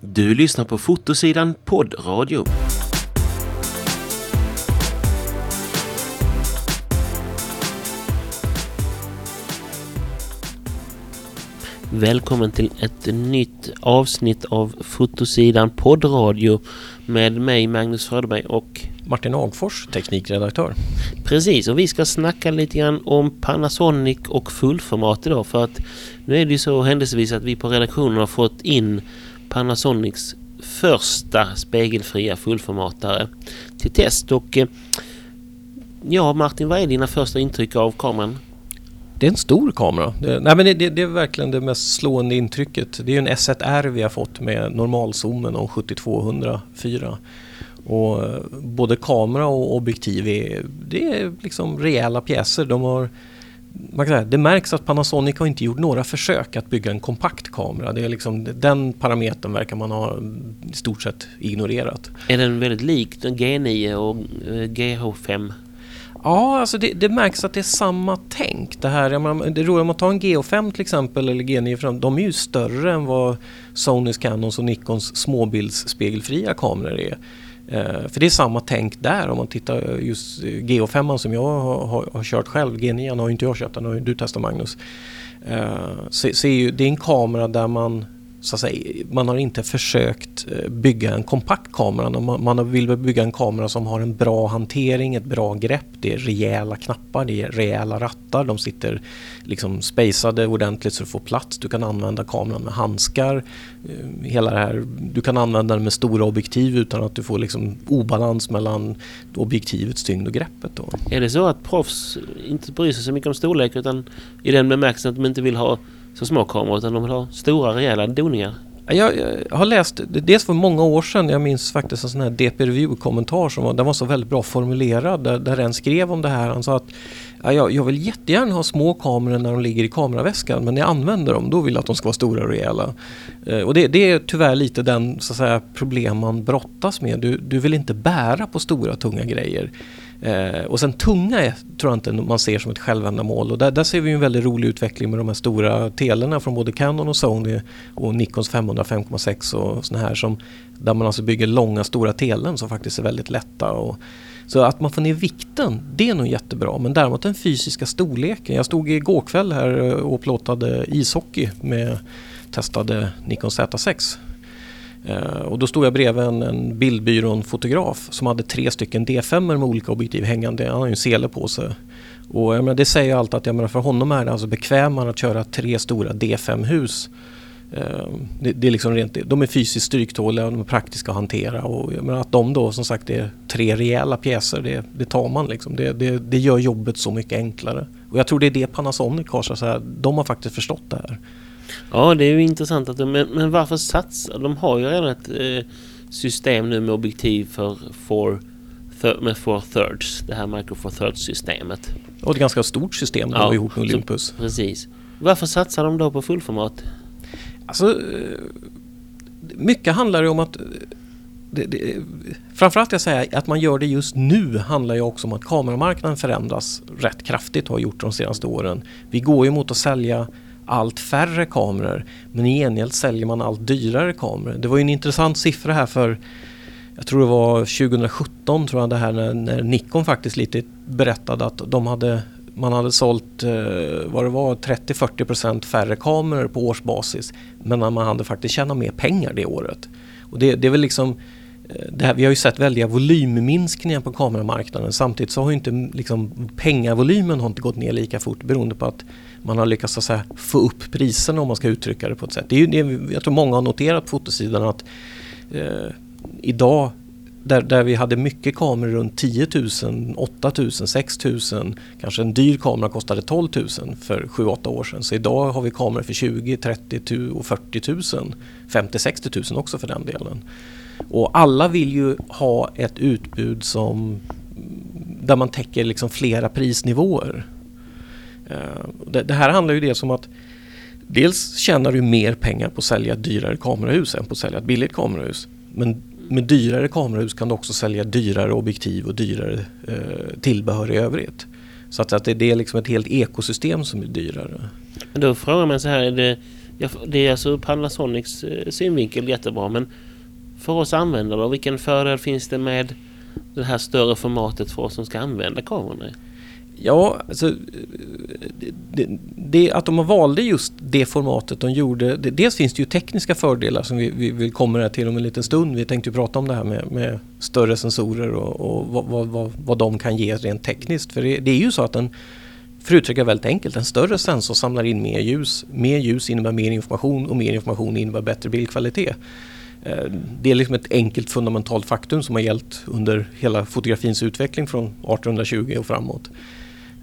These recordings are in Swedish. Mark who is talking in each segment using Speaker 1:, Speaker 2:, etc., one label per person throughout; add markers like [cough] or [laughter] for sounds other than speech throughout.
Speaker 1: Du lyssnar på Fotosidan poddradio. Välkommen till ett nytt avsnitt av Fotosidan poddradio med mig Magnus Fröderberg och
Speaker 2: Martin Agfors, teknikredaktör.
Speaker 1: Precis, och vi ska snacka lite grann om Panasonic och fullformat idag för att nu är det ju så händelsevis att vi på redaktionen har fått in Panasonics första spegelfria fullformatare till test och eh, ja Martin, vad är dina första intryck av kameran?
Speaker 2: Det är en stor kamera. Det, nej, men det, det, det, är verkligen det mest slående intrycket. Det är en S1R vi har fått med normalzoomen om 7204. Och eh, både kamera och objektiv är, det är liksom rejäla pjäser. De har, man kan säga, det märks att Panasonic har inte gjort några försök att bygga en kompakt kamera. Det är liksom, den parametern verkar man ha i stort sett ignorerat.
Speaker 1: Är den väldigt lik G9 och eh, GH5?
Speaker 2: Ja, alltså det, det, märks att det är samma tänk. Det här, menar, det roligt om man tar en GH5 till exempel eller G9, de är ju större än vad Sonys, Canons och Nikons småbildsspegelfria kameror är. Eh, för det är samma tänk där om man tittar eh, just eh, GH5 som jag har, har, har kört själv. G9 har inte jag kört, den har ju du testat Magnus. Så, så är ju, det är en kamera där man så att säga, man har inte försökt eh, bygga en kompakt kamera. Man, man vill bygga en kamera som har en bra hantering, ett bra grepp. Det är rejäla knappar, det är rejäla rattar. De sitter liksom spacade ordentligt så du får plats. Du kan använda kameran med handskar. Eh, hela det här, du kan använda den med stora objektiv utan att du får liksom obalans mellan objektivets tyngd och greppet. Då.
Speaker 1: Är det så att proffs inte bryr sig så mycket om storlek utan i den bemärkelsen att de inte vill ha så små kameror utan de vill ha stora rejäla doningar.
Speaker 2: Jag, jag, har läst, dels för många år sedan, jag minns faktiskt en sån här DP Review-kommentar som var, den var så väldigt bra formulerad där, där en skrev om det här. Han sa att ja, jag, vill jättegärna ha små kameror när de ligger i kameraväskan men när jag använder dem då vill jag att de ska vara stora och rejäla. Eh, och det, det, är tyvärr lite den så att säga, problem man brottas med. Du, du vill inte bära på stora tunga grejer. Eh, och sen tunga är, tror jag inte man ser som ett självändamål och där, där ser vi en väldigt rolig utveckling med de här stora telerna från både Canon och Sony och Nikons 500 5,6 och såna här som där man alltså bygger långa stora telen som faktiskt är väldigt lätta. Och, så att man får ner vikten, det är nog jättebra. Men däremot den fysiska storleken. Jag stod igår kväll här eh, och plåtade ishockey med testade Nikon Z6 Eh, och då stod jag bredvid en, en bildbyrån-fotograf som hade tre stycken D5 med olika objektiv hängande. Han har ju en sele på sig. Och jag menar, det säger ju allt att jag menar, för honom är det alltså bekvämare att köra tre stora D5-hus. Eh, det, det, är liksom rent, de är fysiskt stryktåliga och de är praktiska att hantera. Och jag menar, att de då som sagt är tre rejäla pjäser, det, det tar man liksom. Det, det, det, gör jobbet så mycket enklare. Och jag tror det är det Panasonic har, så här, de har faktiskt förstått det här.
Speaker 1: Ja, det är ju intressant att de, men, men varför satsar de? har ju redan ett eh, system nu med objektiv för four, thir, med four thirds. Det här micro four thirds systemet.
Speaker 2: Och ett ganska stort system ja, ihop med Olympus.
Speaker 1: Så, precis. Varför satsar de då på fullformat?
Speaker 2: Alltså, eh, mycket handlar ju om att det, det, framförallt jag säger att man gör det just nu handlar ju också om att kameramarknaden förändras rätt kraftigt och har gjort de senaste åren. Vi går ju mot att sälja allt färre kameror men i gengäld säljer man allt dyrare kameror. Det var ju en intressant siffra här för jag tror det var 2017 tror jag det här när, när Nikon faktiskt lite berättade att de hade man hade sålt eh, vad det var 30-40% färre kameror på årsbasis men man hade faktiskt tjänat mer pengar det året. Och det, det är väl liksom Eh, här, vi har ju sett väldiga volymminskningar på kameramarknaden samtidigt så har inte liksom, pengavolymen har inte gått ner lika fort beroende på att man har lyckats så säga, få upp priserna om man ska uttrycka det på ett sätt. Det är ju, det, jag tror många har noterat på fotosidan att eh, idag där, där vi hade mycket kameror runt 10 000, 8 000, 6 000, kanske en dyr kamera kostade 12 000 för 7-8 år sedan. Så idag har vi kameror för 20, 30 och 40 000, 50, 60 000 också för den delen. Och alla vill ju ha ett utbud som där man täcker liksom flera prisnivåer. Eh, det, det här handlar ju dels om att dels tjänar du mer pengar på att sälja ett dyrare kamerahus än på att sälja ett billigt kamerahus. Men med dyrare kamerahus kan du också sälja dyrare objektiv och dyrare eh, tillbehör i övrigt. Så att, att det, det är liksom ett helt ekosystem som är dyrare.
Speaker 1: Men då frågar man så här, är det det är alltså ur Panasonics eh, synvinkel jättebra men för oss användare, vilken fördel finns det med det här större formatet för oss som ska använda kamerorna?
Speaker 2: Ja, alltså, det, det, att de valde just det formatet de gjorde. Det, dels finns det ju tekniska fördelar som vi, vi, vi kommer till om en liten stund. Vi tänkte ju prata om det här med, med större sensorer och, och vad, vad, vad, vad, de kan ge rent tekniskt. För det, det är ju så att en, för att uttrycka väldigt enkelt, en större sensor samlar in mer ljus. Mer ljus innebär mer information och mer information innebär bättre bildkvalitet. Eh, det är liksom ett enkelt fundamentalt faktum som har gällt under hela fotografins utveckling från 1820 och framåt.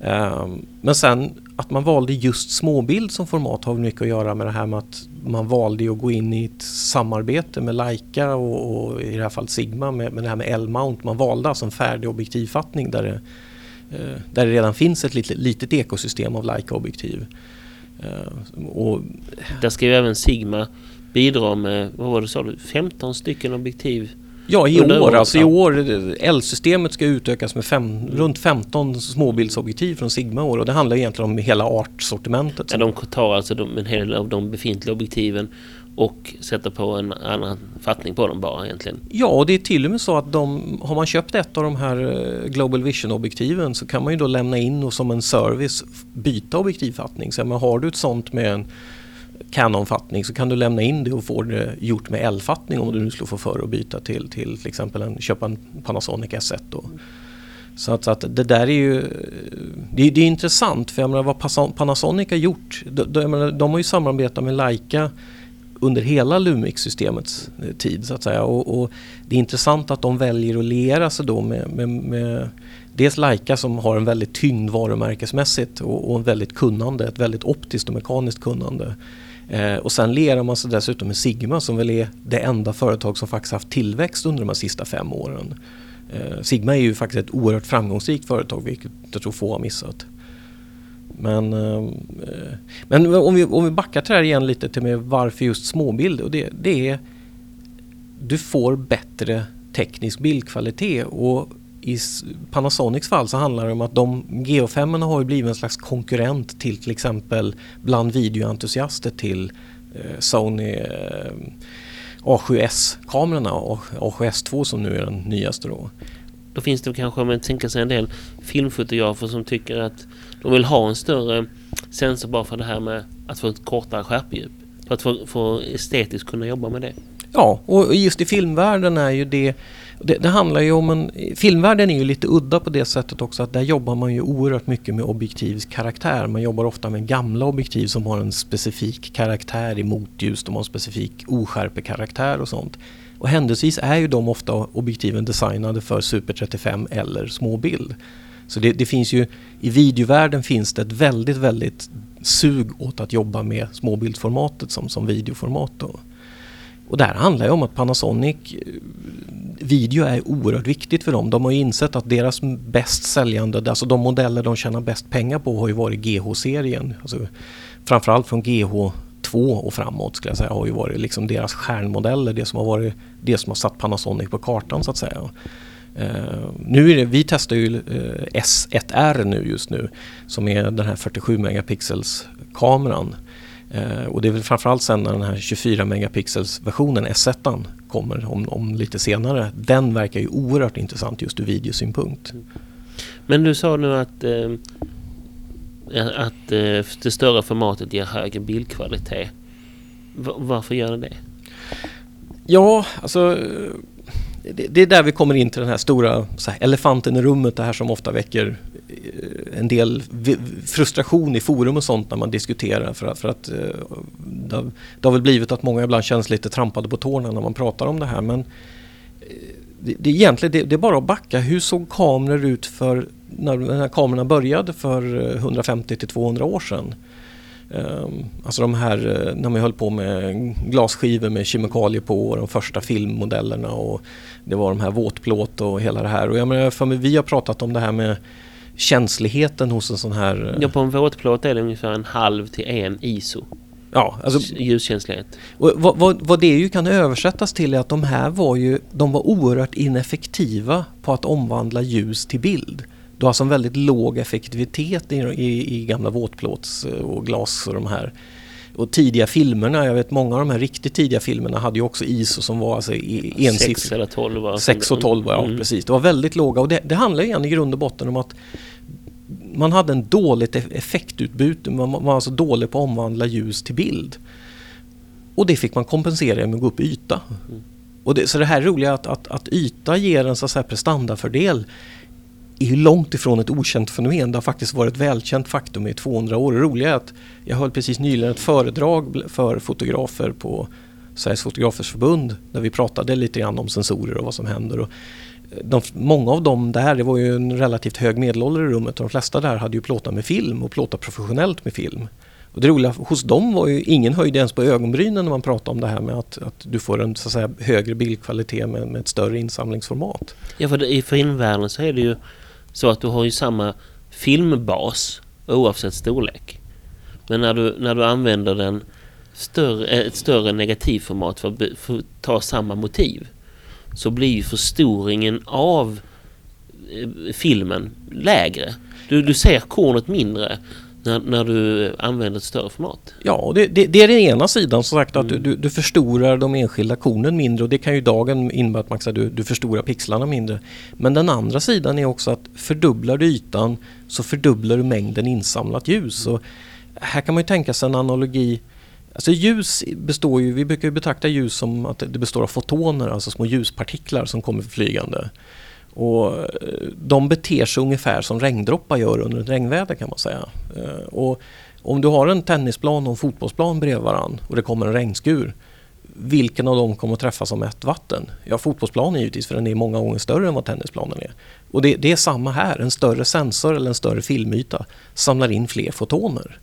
Speaker 2: Eh, men sen att man valde just småbild som format har mycket att göra med det här med att man valde att gå in i ett samarbete med Leica och, och i det här fallet Sigma med, med det här med L-mount. Man valde alltså en färdig objektivfattning där det, eh, där det redan finns ett litet, litet ekosystem av Leica-objektiv.
Speaker 1: Och, där skrev även Sigma bidra med, vad var det sa du, 15 stycken objektiv
Speaker 2: Ja, i år. Alltså i år. L-systemet ska utökas med fem, runt 15 småbildsobjektiv från Sigma år och det handlar egentligen om hela artsortimentet.
Speaker 1: Ja, de tar alltså de, en hel del av de befintliga objektiven och sätter på en annan fattning på dem bara egentligen.
Speaker 2: Ja, och det är till och med så att de, har man köpt ett av de här eh, Global Vision-objektiven så kan man ju då lämna in och som en service byta objektivfattning. Så men har du ett sånt med en Canon-fattning så kan du lämna in det och få det gjort med L-fattning om du nu skulle få för att byta till till, till exempel en, köpa en Panasonic S1. Då. Så att, så att, det där är ju det, det är intressant för jag menar vad Panasonic har gjort. De, menar, de har ju samarbetat med Leica under hela Lumix-systemets eh, tid så att säga. Och, och, det är intressant att de väljer att liera sig då med, med, med dels Leica som har en väldigt tyngd varumärkesmässigt och, och en väldigt kunnande, ett väldigt optiskt och mekaniskt kunnande. Eh, och sen lerar man sig dessutom med Sigma som väl är det enda företag som faktiskt haft tillväxt under de här sista fem åren. Eh, Sigma är ju faktiskt ett oerhört framgångsrikt företag vilket jag tror få har missat. Men, ehm, eh, men om, vi, om vi backar till det här igen lite till med varför just småbild. Och det, det är du får bättre teknisk bildkvalitet och i Panasonics fall så handlar det om att de GH5 har ju blivit en slags konkurrent till till exempel bland videoentusiaster till eh, Sony eh, A7S-kamerorna och A7S2 som nu är den nyaste då.
Speaker 1: Då finns det kanske, om man tänker sig en del filmfotografer som tycker att de vill ha en större sensor bara för det här med att få ett kortare skärpedjup. För att få, få estetiskt kunna jobba med det.
Speaker 2: Ja, och just i filmvärlden är ju det det, det, handlar ju om en... Filmvärlden är ju lite udda på det sättet också att där jobbar man ju oerhört mycket med objektivs karaktär. Man jobbar ofta med gamla objektiv som har en specifik karaktär i motljus. De har en specifik oskärpekaraktär och sånt. Och händelsevis är ju de ofta objektiven designade för Super 35 eller småbild. Så det, det, finns ju, i videovärlden finns det ett väldigt, väldigt sug åt att jobba med småbildformatet som, som videoformat. Då. Och det här handlar ju om att Panasonic video är oerhört viktigt för dem. De har ju insett att deras bäst säljande, alltså de modeller de tjänar bäst pengar på har ju varit GH-serien. Alltså, framförallt från GH2 och framåt skulle jag säga har ju varit liksom deras stjärnmodeller, det som har varit det som har satt Panasonic på kartan så att säga. Uh, nu är det, vi testar ju eh, uh, S1R nu just nu som är den här 47 megapixels kameran. Uh, och det är väl framförallt sen när den här 24 megapixels versionen S1 kommer om, om lite senare. Den verkar ju oerhört intressant just ur videosynpunkt.
Speaker 1: Men du sa nu att, eh, att eh, det större formatet ger högre bildkvalitet. V varför gör det det?
Speaker 2: Ja, alltså det, det, är där vi kommer in till den här stora här, elefanten i rummet, det här som ofta väcker eh, Eh, en del frustration i forum och sånt när man diskuterar för, för att eh, det, har, det har väl blivit att många ibland känns lite trampade på tårna när man pratar om det här men eh, det, det, egentligen, det, det är bara att backa. Hur såg kameror ut för när när kamerorna började för 150 till 200 år sedan? Ehm, alltså de här när man höll på med glasskivor med kemikalier på och de första filmmodellerna och det var de här våtplåt och hela det här. Och jag menar, för mig, vi har pratat om det här med känsligheten hos en sån här...
Speaker 1: Ja, på en våtplåt är det ungefär en halv till en ISO.
Speaker 2: Ja, alltså,
Speaker 1: ljuskänslighet.
Speaker 2: Och vad, vad, vad, det ju kan översättas till är att de här var ju de var oerhört ineffektiva på att omvandla ljus till bild. Du har alltså en väldigt låg effektivitet i, i, i gamla våtplåts och glas och de här Och tidiga filmerna, jag vet många av de här riktigt tidiga filmerna hade ju också ISO som var alltså ensiffrig.
Speaker 1: 6 eller 12 va?
Speaker 2: 6 och 12 ja,
Speaker 1: Mm.
Speaker 2: precis. Det var väldigt låga och det, det handlar igen i grund och botten om att man hade en dåligt eff- effektutbud. Man man var alltså dålig på att omvandla ljus till bild. Och det fick man kompensera med att gå upp i yta.
Speaker 1: Mm.
Speaker 2: Och det, så det här roliga att, att, att yta ger en så att säga prestandafördel är ju långt ifrån ett okänt fenomen. Det har faktiskt varit ett välkänt faktum i 200 år. Det roliga är att jag höll precis nyligen ett föredrag för fotografer på Sveriges Fotografers Förbund där vi pratade lite grann om sensorer och vad som händer. Och eh, de, många av dem där, det var ju en relativt hög medelålder i rummet och de flesta där hade ju plåtat med film och plåtat professionellt med film. Och det roliga hos dem var ju ingen höjd ens på ögonbrynen när man pratade om det här med att, att du får en så att säga, högre bildkvalitet med, med ett större insamlingsformat.
Speaker 1: Ja, för det, i filmvärlden så är det ju så att du har ju samma filmbas oavsett storlek. Men när du, när du använder den större, eh, ett större negativformat för att, för att ta samma motiv så blir ju förstoringen av eh, filmen lägre. Du, du ser kornet mindre när, när du använder ett större format.
Speaker 2: Ja, det, det, det är den ena sidan som sagt att
Speaker 1: Mm.
Speaker 2: du, du, förstorar de enskilda kornen mindre och det kan ju dagen innebära att du, du förstorar pixlarna mindre. Men den andra sidan är också att fördubblar du ytan så fördubblar du mängden insamlat ljus. Och här kan man ju tänka sig en analogi Alltså ljus består ju, vi brukar ju betrakta ljus som att det består av fotoner, alltså små ljuspartiklar som kommer flygande. Och eh, de beter sig ungefär som regndroppar gör under ett regnväder kan man säga. Eh, och om du har en tennisplan och en fotbollsplan bredvid varandra och det kommer en regnskur, vilken av dem kommer att träffas av ett vatten? Ja, fotbollsplanen givetvis för den är många gånger större än vad tennisplanen är. Och det, det är samma här, en större sensor eller en större filmyta samlar in fler fotoner.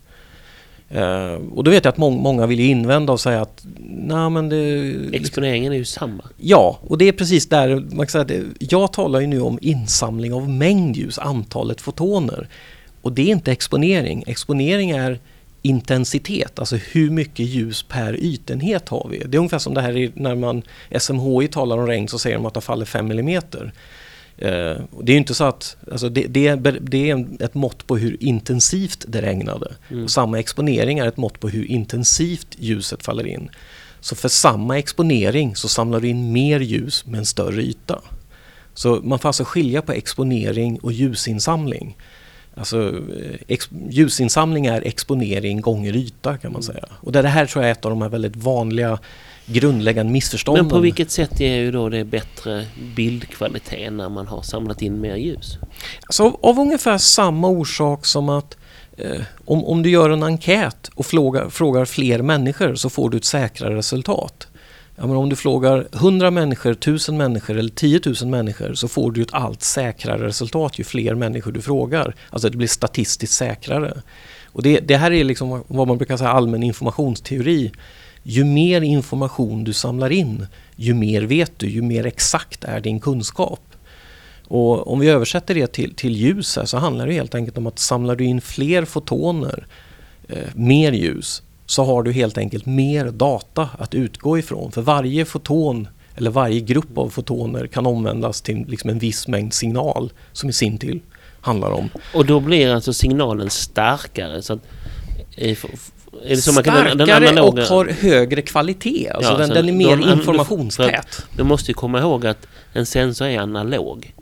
Speaker 2: Eh, och då vet jag att mång, många vill invända och säga att nej men det...
Speaker 1: Exponeringen är ju samma.
Speaker 2: Ja, och det är precis där man kan säga att det- jag talar ju nu om insamling av mängdljus, antalet fotoner. Och det är inte exponering. Exponering är intensitet, alltså hur mycket ljus per ytenhet har vi. Det är ungefär som det här när man SMHI talar om regn så säger de att det faller 5 millimeter. Eh, det är inte så att, alltså det, det, det är ett mått på hur intensivt det regnade.
Speaker 1: Mm.
Speaker 2: Och samma exponering är ett mått på hur intensivt ljuset faller in. Så för samma exponering så samlar du in mer ljus med en större yta. Så man får alltså skilja på exponering och ljusinsamling. Alltså, eh, ex, ljusinsamling är exponering gånger yta kan man säga. Och det här tror jag är ett av de här väldigt vanliga grundläggande missförstånden.
Speaker 1: Men på vilket sätt ger ju då det bättre bildkvalitet när man har samlat in mer ljus?
Speaker 2: Alltså, av ungefär samma orsak som att eh, om, om du gör en enkät och frågar, frågar fler människor så får du ett säkrare resultat. Ja, men om du frågar 100 människor, 1000 människor eller 10 000 människor så får du ett allt säkrare resultat ju fler människor du frågar. Alltså det blir statistiskt säkrare. Och det, det här är liksom vad man brukar säga allmän informationsteori. Ju mer information du samlar in, ju mer vet du, ju mer exakt är din kunskap. Och om vi översätter det till, till ljus här, så handlar det helt enkelt om att samlar du in fler fotoner, eh, mer ljus, så har du helt enkelt mer data att utgå ifrån. För varje foton eller varje grupp av fotoner kan omvändas till liksom en viss mängd signal som i sin tur handlar om
Speaker 1: Och då blir alltså signalen starkare. Så att, eh, är det så man kan, den
Speaker 2: starkare
Speaker 1: analoga,
Speaker 2: och har högre kvalitet. Alltså
Speaker 1: Ja,
Speaker 2: den,
Speaker 1: så
Speaker 2: den är mer informationstät.
Speaker 1: Du måste ju komma ihåg att en sensor är analog.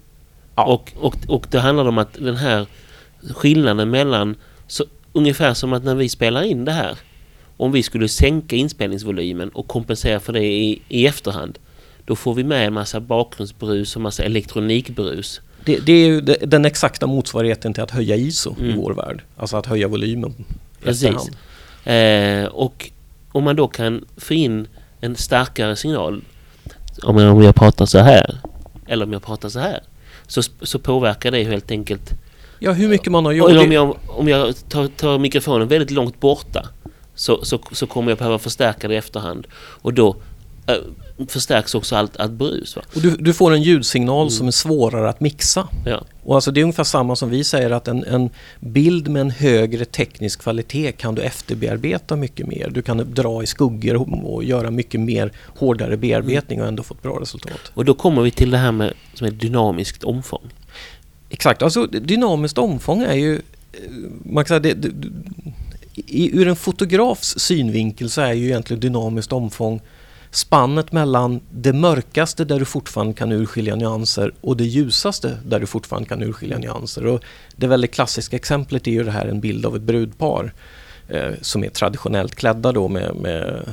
Speaker 2: Ja.
Speaker 1: Och, och, och det handlar om att den här skillnaden mellan... Så, ungefär som att när vi spelar in det här. Om vi skulle sänka inspelningsvolymen och kompensera för det i, i efterhand. Då får vi med en massa bakgrundsbrus och massa elektronikbrus.
Speaker 2: Det, det är ju de- den exakta motsvarigheten till att höja ISO i
Speaker 1: Mm.
Speaker 2: vår värld. Alltså att höja volymen. i
Speaker 1: Precis.
Speaker 2: efterhand.
Speaker 1: Eh, och om man då kan få in en starkare signal. Om jag, om jag pratar så här. Eller om jag pratar så här. Så, så påverkar det helt enkelt.
Speaker 2: Ja, hur mycket man har gjort.
Speaker 1: Eller om jag, om jag tar, tar mikrofonen väldigt långt borta. Så, så, så kommer jag behöva förstärka det i efterhand. Och då eh, förstärks också allt, allt brus. Va?
Speaker 2: Och du, du får en ljudsignal
Speaker 1: Mm.
Speaker 2: som är svårare att mixa.
Speaker 1: Ja.
Speaker 2: Och alltså det är ungefär samma som vi säger att en, en bild med en högre teknisk kvalitet kan du efterbearbeta mycket mer. Du kan dra i skuggor och, göra mycket mer hårdare bearbetning och ändå få ett bra resultat.
Speaker 1: Och då kommer vi till det här med som är dynamiskt omfång.
Speaker 2: Exakt, alltså dynamiskt omfång är ju... eh, Man kan säga det, det, i, ur en fotografs synvinkel så är ju egentligen dynamiskt omfång spannet mellan det mörkaste där du fortfarande kan urskilja nyanser och det ljusaste där du fortfarande kan urskilja nyanser. Och det väldigt klassiska exemplet är ju det här en bild av ett brudpar eh, som är traditionellt klädda då med, med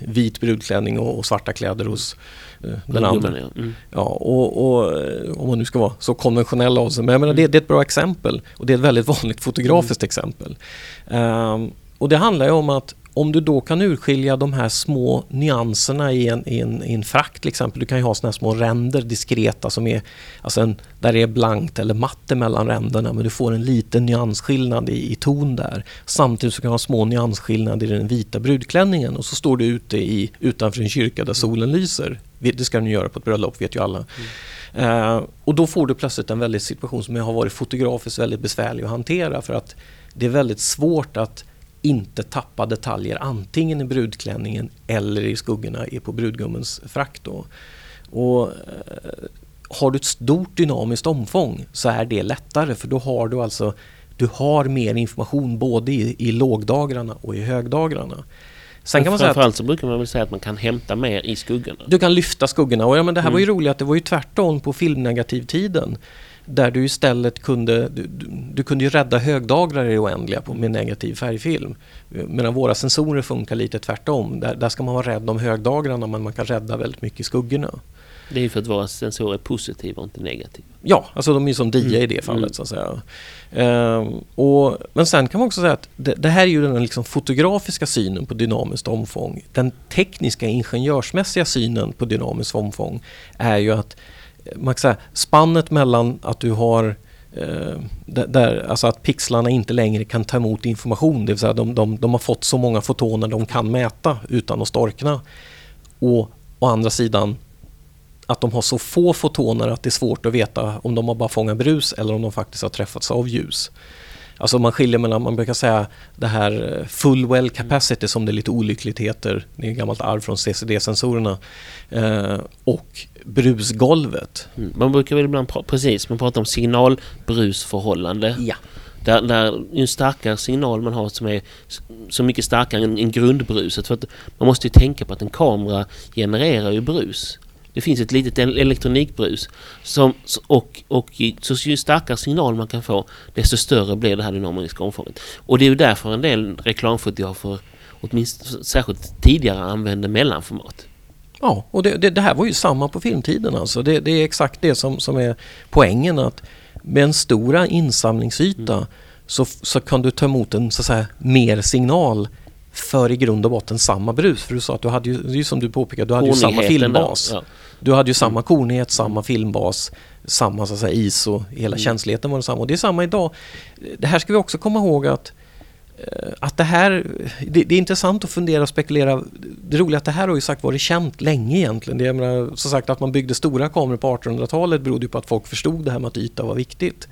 Speaker 2: vit brudklänning och, och, svarta kläder hos eh, den andra. Ja. Mm. ja och, och, om man nu ska vara så konventionell av sig. Men jag menar, det, det, är ett bra exempel och det är ett väldigt [laughs] vanligt fotografiskt mm. exempel. Um, och det handlar ju om att om du då kan urskilja de här små nyanserna i en, i en, i en frack till exempel. Du kan ju ha såna små ränder diskreta som är, alltså en, där det är blankt eller matt mellan ränderna men du får en liten nyansskillnad i, i ton där. Samtidigt så kan du ha små nyansskillnader i den vita brudklänningen och så står du ute i, utanför en kyrka där solen lyser. Det ska du göra på ett bröllop vet ju alla. Mm. Uh, och då får du plötsligt en väldigt situation som har varit fotografiskt väldigt besvärlig att hantera för att det är väldigt svårt att inte tappa detaljer antingen i brudklänningen eller i skuggorna på brudgummens frack. Då. Och, eh, har du ett stort dynamiskt omfång så är det lättare för då har du alltså du har mer information både i, i lågdagrarna och i högdagrarna.
Speaker 1: Sen kan man framförallt så brukar man väl säga att man kan hämta mer i skuggorna.
Speaker 2: Du kan lyfta skuggorna. Och ja, men det här mm. var ju mm. roligt att det var ju tvärtom på filmnegativtiden. Där du istället kunde, du, du kunde ju rädda högdagrare i oändliga på, med negativ färgfilm. Medan våra sensorer funkar lite tvärtom. Där, där ska man vara rädd om högdagrarna men man kan rädda väldigt mycket i skuggorna.
Speaker 1: Det är ju för att våra sensorer är positiva och inte negativa.
Speaker 2: Ja, alltså de är som DIA mm. i det fallet mm. så att säga. Ehm, och, men sen kan man också säga att det, det här är ju den liksom fotografiska synen på dynamiskt omfång. Den tekniska ingenjörsmässiga synen på dynamiskt omfång är ju att man kan säga, spannet mellan att du har eh, där, alltså att pixlarna inte längre kan ta emot information, det vill säga de, de, de har fått så många fotoner de kan mäta utan att storkna. Och å andra sidan att de har så få fotoner att det är svårt att veta om de har bara fångat brus eller om de faktiskt har träffats av ljus. Alltså man skiljer mellan, man brukar säga det här eh, full well capacity som det lite olyckligt heter, det är ett gammalt arv från CCD-sensorerna, eh, och brusgolvet.
Speaker 1: Mm. Man brukar väl ibland, precis, man pratar om signalbrusförhållande.
Speaker 2: Ja.
Speaker 1: Där, där ju starkare signal man har som är så mycket starkare än, än grundbruset. För att man måste ju tänka på att en kamera genererar ju brus. Det finns ett litet elektronikbrus. Som, och, och så ju starkare signal man kan få desto större blir det här dynamiska omfånget. Och det är ju därför en del reklamfotografer åtminstone särskilt tidigare använde mellanformat.
Speaker 2: Ja, och det, det, det, här var ju samma på filmtiden alltså. Det, det, är exakt det som, som är poängen att med en stora insamlingsyta mm. så, så kan du ta emot en så att säga, mer signal för i grund och botten samma brus. För du sa att du hade ju, det är som du påpekade, du hade ju samma filmbas. Ja. Du hade ju samma mm. kornighet, samma filmbas, samma så att säga, ISO, hela mm. känsligheten var densamma. Och det är samma idag. Det här ska vi också komma ihåg att eh, att det här, det, det, är intressant att fundera och spekulera. Det roliga är att det här har ju sagt varit känt länge egentligen. Det menar, som sagt att man byggde stora kameror på 1800-talet berodde på att folk förstod det här med att yta var viktigt.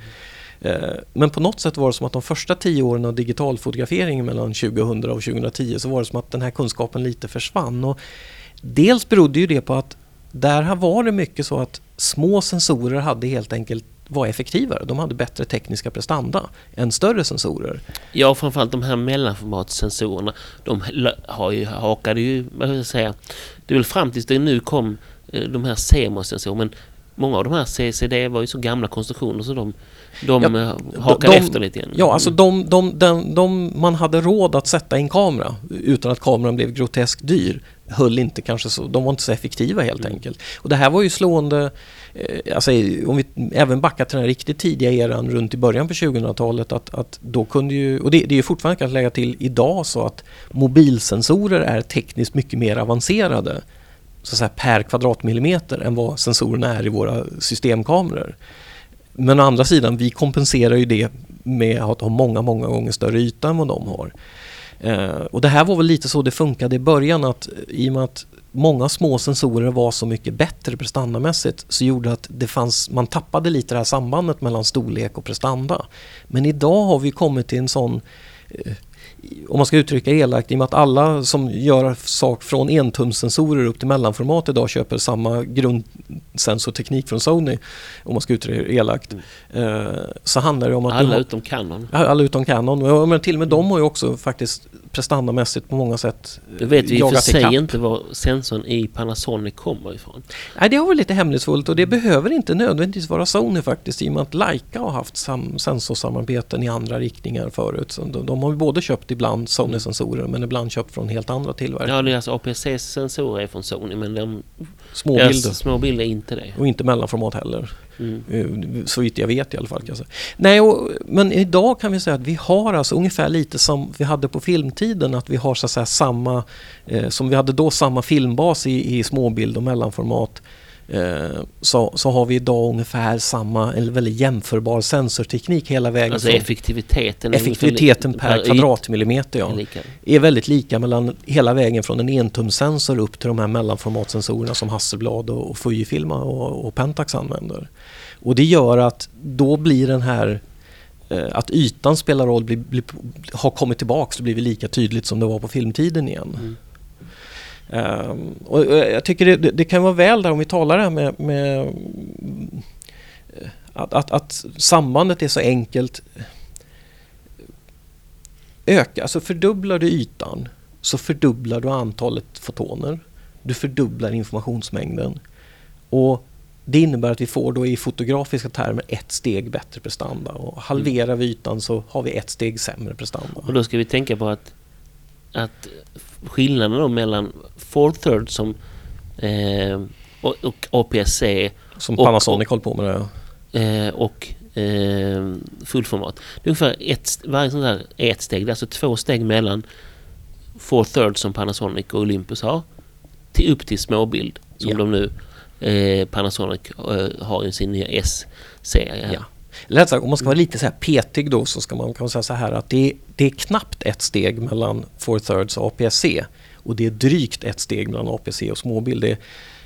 Speaker 2: Eh, men på något sätt var det som att de första tio åren av digital fotografering mellan 2000 och 2010 så var det som att den här kunskapen lite försvann. Och dels berodde ju det på att där var det mycket så att små sensorer hade helt enkelt var effektivare. De hade bättre tekniska prestanda än större sensorer.
Speaker 1: Ja, framförallt de här mellanformatssensorerna. De har ju, hakade ju, vad ska jag säga, det är väl fram tills det nu kom eh, de här CMOS-sensorerna. Men många av de här CCD var ju så gamla konstruktioner så de, de ja, eh, hakade de, efter lite grann.
Speaker 2: Ja, alltså de, de, de, de, man hade råd att sätta en kamera utan att kameran blev groteskt dyr höll inte kanske så, de var inte så effektiva helt mm. enkelt. Och det här var ju slående, eh, alltså om vi även backar till den riktigt tidiga eran runt i början på 2000-talet att, att då kunde ju, och det, det är fortfarande kan lägga till idag så att mobilsensorer är tekniskt mycket mer avancerade så att säga, per kvadratmillimeter än vad sensorerna är i våra systemkameror. Men å andra sidan, vi kompenserar ju det med att ha många, många gånger större yta än vad de har. Eh, och det här var väl lite så det funkade i början att i och med att många små sensorer var så mycket bättre prestandamässigt så gjorde att det fanns, man tappade lite det här sambandet mellan storlek och prestanda. Men idag har vi kommit till en sån eh, om man ska uttrycka elakt, i och med att alla som gör sak från entumssensorer upp till mellanformat idag köper samma grundsensorteknik från Sony, om man ska uttrycka det elakt, mm. eh, så handlar det om att...
Speaker 1: Alla har, utom Canon.
Speaker 2: Alla utom Canon, men till och med de har ju också faktiskt prestandamässigt på många sätt
Speaker 1: Du vet vi för sig inte var sensorn i Panasonic kommer ifrån.
Speaker 2: Nej, det har varit lite hemlighetsfullt och det behöver inte nödvändigtvis vara Sony faktiskt i och med att Leica har haft sam sensorsamarbeten i andra riktningar förut. Så de, de har ju både köpt ibland Sony-sensorer men ibland köpt från helt andra tillverkare.
Speaker 1: Ja, deras APC-sensorer är från Sony men de
Speaker 2: små bilder.
Speaker 1: små bilder är inte det.
Speaker 2: Och inte mellanformat heller. Mm. Eh, så vitt jag vet i alla fall. Kan jag säga. Nej, och, men idag kan vi säga att vi har alltså ungefär lite som vi hade på filmtiden. Att vi har så att säga samma, eh, som vi hade då, samma filmbas i, i småbild och mellanformat. Eh, så, så har vi idag ungefär samma, eller väldigt jämförbar sensorteknik hela vägen.
Speaker 1: Alltså effektiviteten?
Speaker 2: Effektiviteten per, per kvadratmillimeter ja. Är, är väldigt lika mellan hela vägen från en entumsensor upp till de här mellanformatsensorerna som Hasselblad och, och Fujifilm och, och Pentax använder. Och det gör att då blir den här eh, att ytan spelar roll blir, blir, har kommit tillbaks och blivit lika tydligt som det var på filmtiden igen. Mm. Um, och jag tycker det, det, kan vara väl där om vi talar här med, med eh, att, att, att, sambandet är så enkelt. Öka, alltså fördubblar du ytan så fördubblar du antalet fotoner. Du fördubblar informationsmängden. Och det innebär att vi får då i fotografiska termer ett steg bättre prestanda och halverar vi ytan så har vi ett steg sämre prestanda.
Speaker 1: Och då ska vi tänka på att, att skillnaden då mellan four third som eh, och, och APS-C
Speaker 2: som Panasonic håller på med
Speaker 1: det. Eh, och eh, fullformat. Det är ungefär ett, varje sånt där är ett steg. Det är alltså två steg mellan four third som Panasonic och Olympus har till upp till småbild som ja. de nu eh, Panasonic eh, har i sin nya S-serie.
Speaker 2: Ja. Eller sagt, om man ska vara lite så här petig då så ska man kan säga så här att det, det är knappt ett steg mellan four thirds och APS-C och det är drygt ett steg mellan APC och småbild. Det,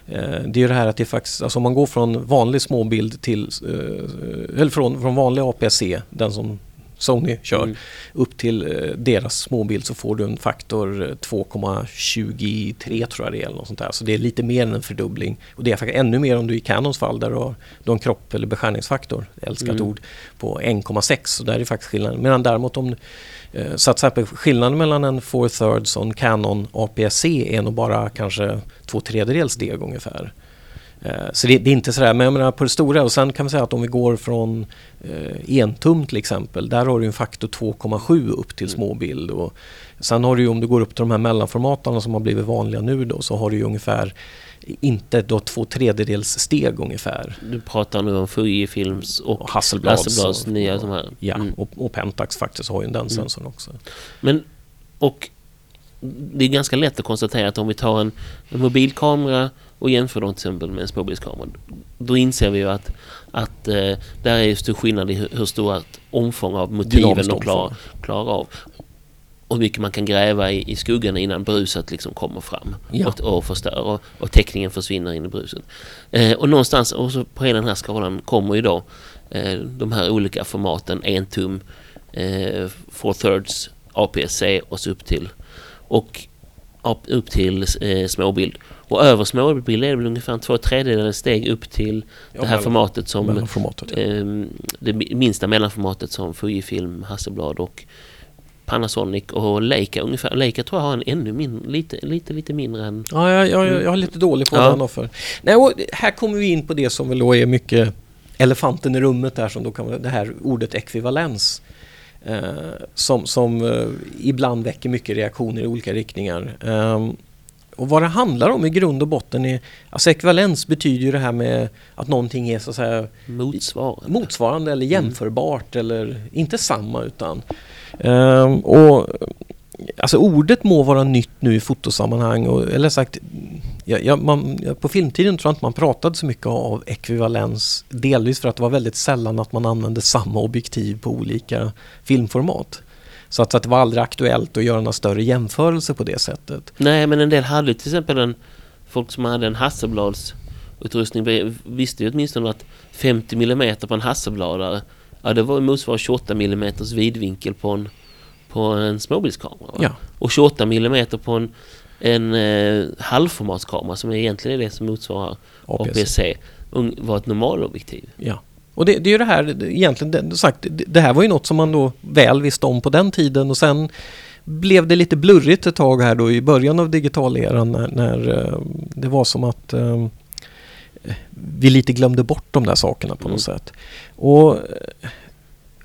Speaker 2: eh, det är ju det här att det faktiskt, alltså om man går från vanlig småbild till, eh, eller från, från vanlig APC, den som Sony kör, mm. upp till eh, deras småbild så får du en faktor 2,23 tror jag det är eller något sånt där. Så det är lite mer än en fördubbling. Och det är faktiskt ännu mer om du i Canons fall där du har, du har en kropp eller beskärningsfaktor, älskat mm. ord, på 1,6. Så där är faktiskt skillnaden. Medan däremot om Eh, så att skillnaden mellan en 4 thirds och en Canon APS-C är nog bara kanske två tredjedels steg ungefär. Eh, så det, det, är inte sådär, men jag menar på det stora och sen kan vi säga att om vi går från eh, entum till exempel, där har du en faktor 2,7 upp till mm. småbild. Och sen har du ju om du går upp till de här mellanformaterna som har blivit vanliga nu då så har du ju ungefär inte då två tredjedels steg ungefär.
Speaker 1: Du pratar nu om Fujifilms och, och
Speaker 2: Hasselblads,
Speaker 1: Hasselblads nya
Speaker 2: de
Speaker 1: här.
Speaker 2: Ja, mm. och, och, Pentax faktiskt har ju den mm. sensorn också.
Speaker 1: Men, och det är ganska lätt att konstatera att om vi tar en, en mobilkamera och jämför dem till exempel med en småbildskamera. Då inser vi ju att, att eh, där är stor skillnad i hur, hur stora omfång av motiven de klarar, klarar av och hur mycket man kan gräva i, i skuggan innan bruset liksom kommer fram ja. och, och förstör och, och täckningen försvinner in i bruset. Eh, och någonstans och så på hela den här skalan kommer ju då eh, de här olika formaten, en tum, eh, four thirds, APS-C och så upp till och upp till eh, småbild. Och över småbild är det väl ungefär två tredjedelar steg upp till ja, det här formatet som
Speaker 2: ja.
Speaker 1: eh, det minsta mellanformatet som Fujifilm, Hasselblad och Panasonic och Leica ungefär. Leica tror jag har en ännu mindre, lite, lite, lite mindre än...
Speaker 2: Ja, jag, jag, jag är lite dålig på ja. den offer. Nej, och här kommer vi in på det som väl då är mycket elefanten i rummet där som då kan vara det här ordet ekvivalens. Eh, som som eh, ibland väcker mycket reaktioner i olika riktningar. Eh, och vad det handlar om i grund och botten är, alltså ekvivalens betyder ju det här med att någonting är så att säga
Speaker 1: motsvarande,
Speaker 2: motsvarande eller mm. jämförbart mm. eller inte samma utan Um, och Alltså ordet må vara nytt nu i fotosammanhang och, eller sagt ja, ja, man, på filmtiden tror jag inte man pratade så mycket av ekvivalens delvis för att det var väldigt sällan att man använde samma objektiv på olika filmformat. Så att, så att det var aldrig aktuellt att göra några större jämförelser på det sättet.
Speaker 1: Nej men en del hade till exempel en folk som hade en Hasselblads utrustning visste ju åtminstone att 50 mm på en Hasselbladare Ja, det var motsvarande 28 mm vidvinkel på en, på en småbilskamera.
Speaker 2: Ja.
Speaker 1: Och 28 mm på en, en eh, halvformatskamera som egentligen är det som motsvarar
Speaker 2: APS.
Speaker 1: APC. ung- var ett normalobjektiv.
Speaker 2: Ja. Och det, det är ju det här, egentligen, det, sagt, det, det här var ju något som man då väl visste om på den tiden och sen blev det lite blurrigt ett tag här då i början av digitaleran när, när eh, det var som att eh, vi lite glömde bort de där sakerna på något
Speaker 1: Mm.
Speaker 2: sätt. Och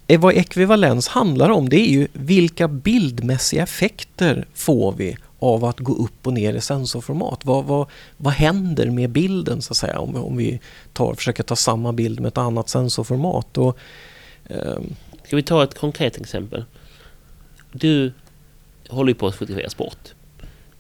Speaker 2: eh, vad ekvivalens handlar om det är ju vilka bildmässiga effekter får vi av att gå upp och ner i sensorformat. Vad, vad, vad händer med bilden så att säga om, vi- om vi tar, försöker ta samma bild med ett annat sensorformat. Och, eh...
Speaker 1: Ska vi ta ett konkret exempel? Du håller ju på att fotografera sport.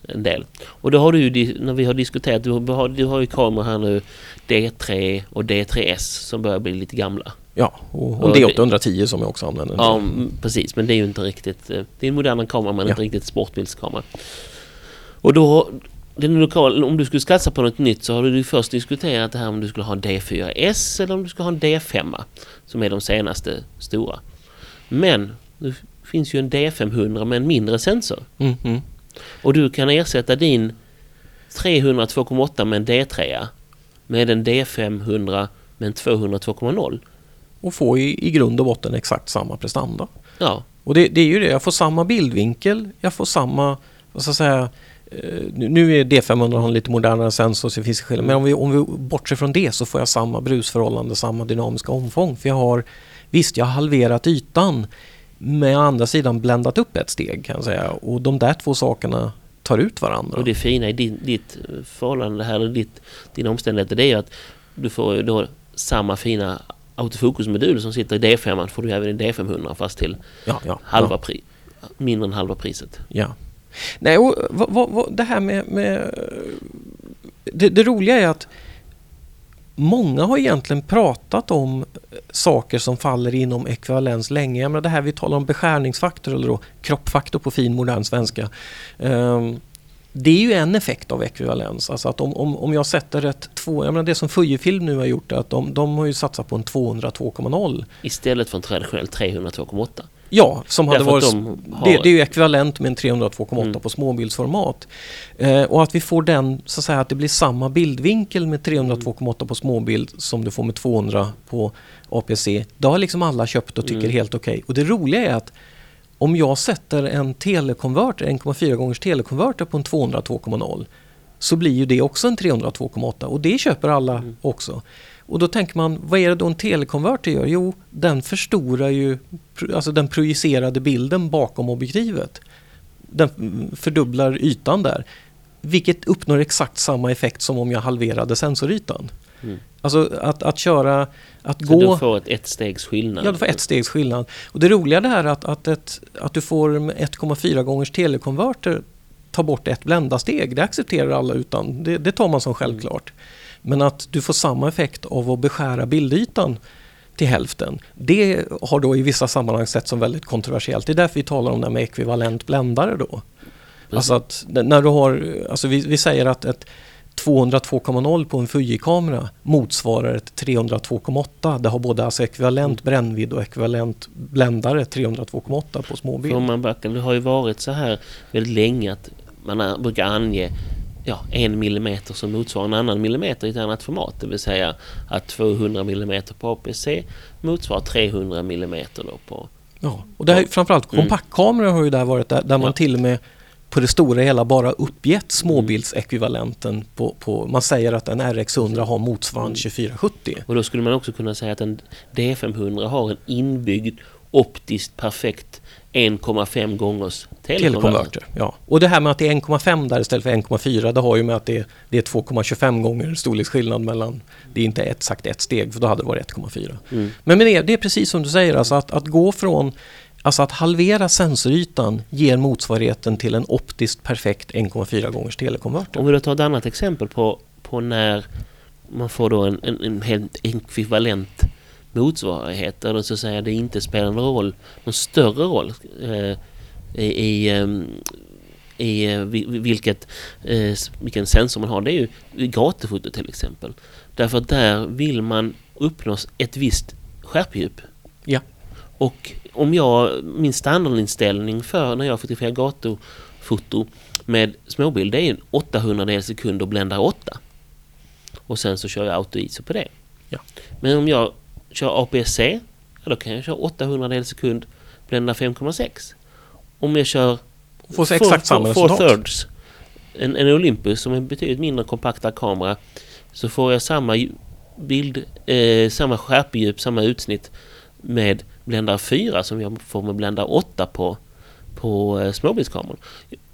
Speaker 1: En del. Och då har du ju, när vi har diskuterat, du har, du har ju kameror här nu D3 och D3S som börjar bli lite gamla
Speaker 2: ja, och, och
Speaker 1: Och
Speaker 2: det
Speaker 1: det-
Speaker 2: 810 som jag också använder.
Speaker 1: Ja, mm, precis. Men det är ju inte riktigt... eh, Det är en modernare kamera men
Speaker 2: Ja.
Speaker 1: inte riktigt sportbildskamera. Och då... Den lokal, om du skulle satsa på något nytt så har du först diskuterat det här om du skulle ha en D4S eller om du skulle ha en D5 som är de senaste stora. Men det finns ju en D500 med en mindre sensor.
Speaker 2: Mm, mm.
Speaker 1: Och du kan ersätta din 300 2,8 med en D3 med en D500 med en 200 2,0.
Speaker 2: Och få i, i grund och botten exakt samma prestanda.
Speaker 1: Ja,
Speaker 2: Och det, det är ju det, jag får samma bildvinkel, jag får samma, vad ska jag säga, eh, nu- är D500 har en lite modernare sensor så det finns skillnad. Men om vi, om vi bortser från det så får jag samma brusförhållande, samma dynamiska omfång. För jag har, visst jag har halverat ytan, men å andra sidan bländat upp ett steg kan jag säga. Och de där två sakerna tar ut varandra.
Speaker 1: Och det fina i din, ditt förhållande här, eller ditt, dina omständigheter, det är att du får då samma fina autofokusmodul som sitter i D5, får du även i D500 fast till
Speaker 2: ja, ja,
Speaker 1: halva
Speaker 2: ja,
Speaker 1: pri, mindre än halva priset.
Speaker 2: ja. Nej, och vad, vad, vad, det här med... med det, det roliga är att Många har egentligen pratat om saker som faller inom ekvivalens länge. Jag menar det här vi talar om beskärningsfaktor eller då kroppfaktor på fin modern svenska. Ehm, det är ju en effekt av ekvivalens. Alltså att om, om, om jag sätter ett två, jag menar det som Fujifilm nu har gjort är att de, de har ju satsat på en 200 2,0.
Speaker 1: Istället för en traditionell 300 2,8.
Speaker 2: Ja, som hade varit...
Speaker 1: de har-
Speaker 2: Det, det är ju ekvivalent med en 302,8
Speaker 1: Mm.
Speaker 2: på småbildsformat. Eh, och att vi får den, så att säga, att det blir samma bildvinkel med 302,8 på småbild som du får med 200 på APC. Det har liksom alla köpt och tycker
Speaker 1: Mm.
Speaker 2: helt okej. Och det roliga är att om jag sätter en telekonverter, 1,4 gångers telekonverter på en 202,0 så blir ju det också en 302,8 och det köper alla
Speaker 1: Mm.
Speaker 2: också. Och då tänker man, vad är det då en telekonverter gör? Jo, den förstorar ju alltså den projicerade bilden bakom objektivet. Den fördubblar ytan där. Vilket uppnår exakt samma effekt som om jag halverade sensorytan.
Speaker 1: Mm.
Speaker 2: Alltså att, att köra, att
Speaker 1: Så du
Speaker 2: gå...
Speaker 1: får ett, ett stegs skillnad.
Speaker 2: Ja, du får ett stegs skillnad. Och det roliga det här är att, att, ett, att du får med 1,4 gångers telekonverter ta bort ett bländasteg. Det accepterar alla utan, det, det tar man som självklart. Men att du får samma effekt av att beskära bildytan till hälften. Det har då i vissa sammanhang sett som väldigt kontroversiellt. Det är därför vi talar om det här med ekvivalent bländare då. Alltså att när du har, alltså vi, vi säger att ett 202,0 på en Fuji-kamera motsvarar ett 302,8. Det har både alltså ekvivalent brännvidd och ekvivalent bländare 302,8 på småbild.
Speaker 1: Om man backar, det har ju varit så här väldigt länge att man brukar ange ja, en millimeter som motsvarar en annan millimeter i ett annat format. Det vill säga att 200 millimeter på APC motsvarar 300 millimeter då på...
Speaker 2: Ja, och det här, framförallt
Speaker 1: Mm.
Speaker 2: kompaktkameror har ju där varit där, där man
Speaker 1: Ja.
Speaker 2: till och med på det stora hela bara uppgett småbildsekvivalenten på, på man säger att en RX100 har motsvarande
Speaker 1: Mm.
Speaker 2: 2470.
Speaker 1: Och då skulle man också kunna säga att en D500 har en inbyggd optiskt perfekt 1,5 gångers telekonverter.
Speaker 2: Ja. Och det här med att det är 1,5 där istället för 1,4 det har ju med att det, det är 2,25 gånger storleksskillnad mellan, det är inte exakt ett steg för då hade det varit 1,4.
Speaker 1: Mm.
Speaker 2: Men med det, det är precis som du säger, alltså att, att gå från Alltså att halvera sensorytan ger motsvarigheten till en optiskt perfekt 1,4 gångers telekonverter.
Speaker 1: Om vi då tar ett annat exempel på, på när man får då en, en, en helt ekvivalent motsvarighet där det så att säga det inte spelar någon roll, någon större roll eh, i, i, ehm, i eh, vi- vilket, eh, vilken sensor man har. Det är ju i gatufoto till exempel. Därför att där vill man uppnå ett visst skärpedjup.
Speaker 2: Ja.
Speaker 1: Och om jag, min standardinställning för när jag fotograferar gatufoto med småbild det är en 800 sekund och bländar 8. Och sen så kör jag auto-ISO på det.
Speaker 2: Ja.
Speaker 1: Men om jag kör APS-C, ja, då kan jag köra 800 sekund, blända 5,6. Om jag kör
Speaker 2: Får exakt samma
Speaker 1: four
Speaker 2: resultat.
Speaker 1: thirds, en, en Olympus som är betydligt mindre kompaktare kamera, så får jag samma bild, eh, samma skärpedjup, samma utsnitt med bländare 4 som jag får med bländare 8 på, på eh, småbildskameran.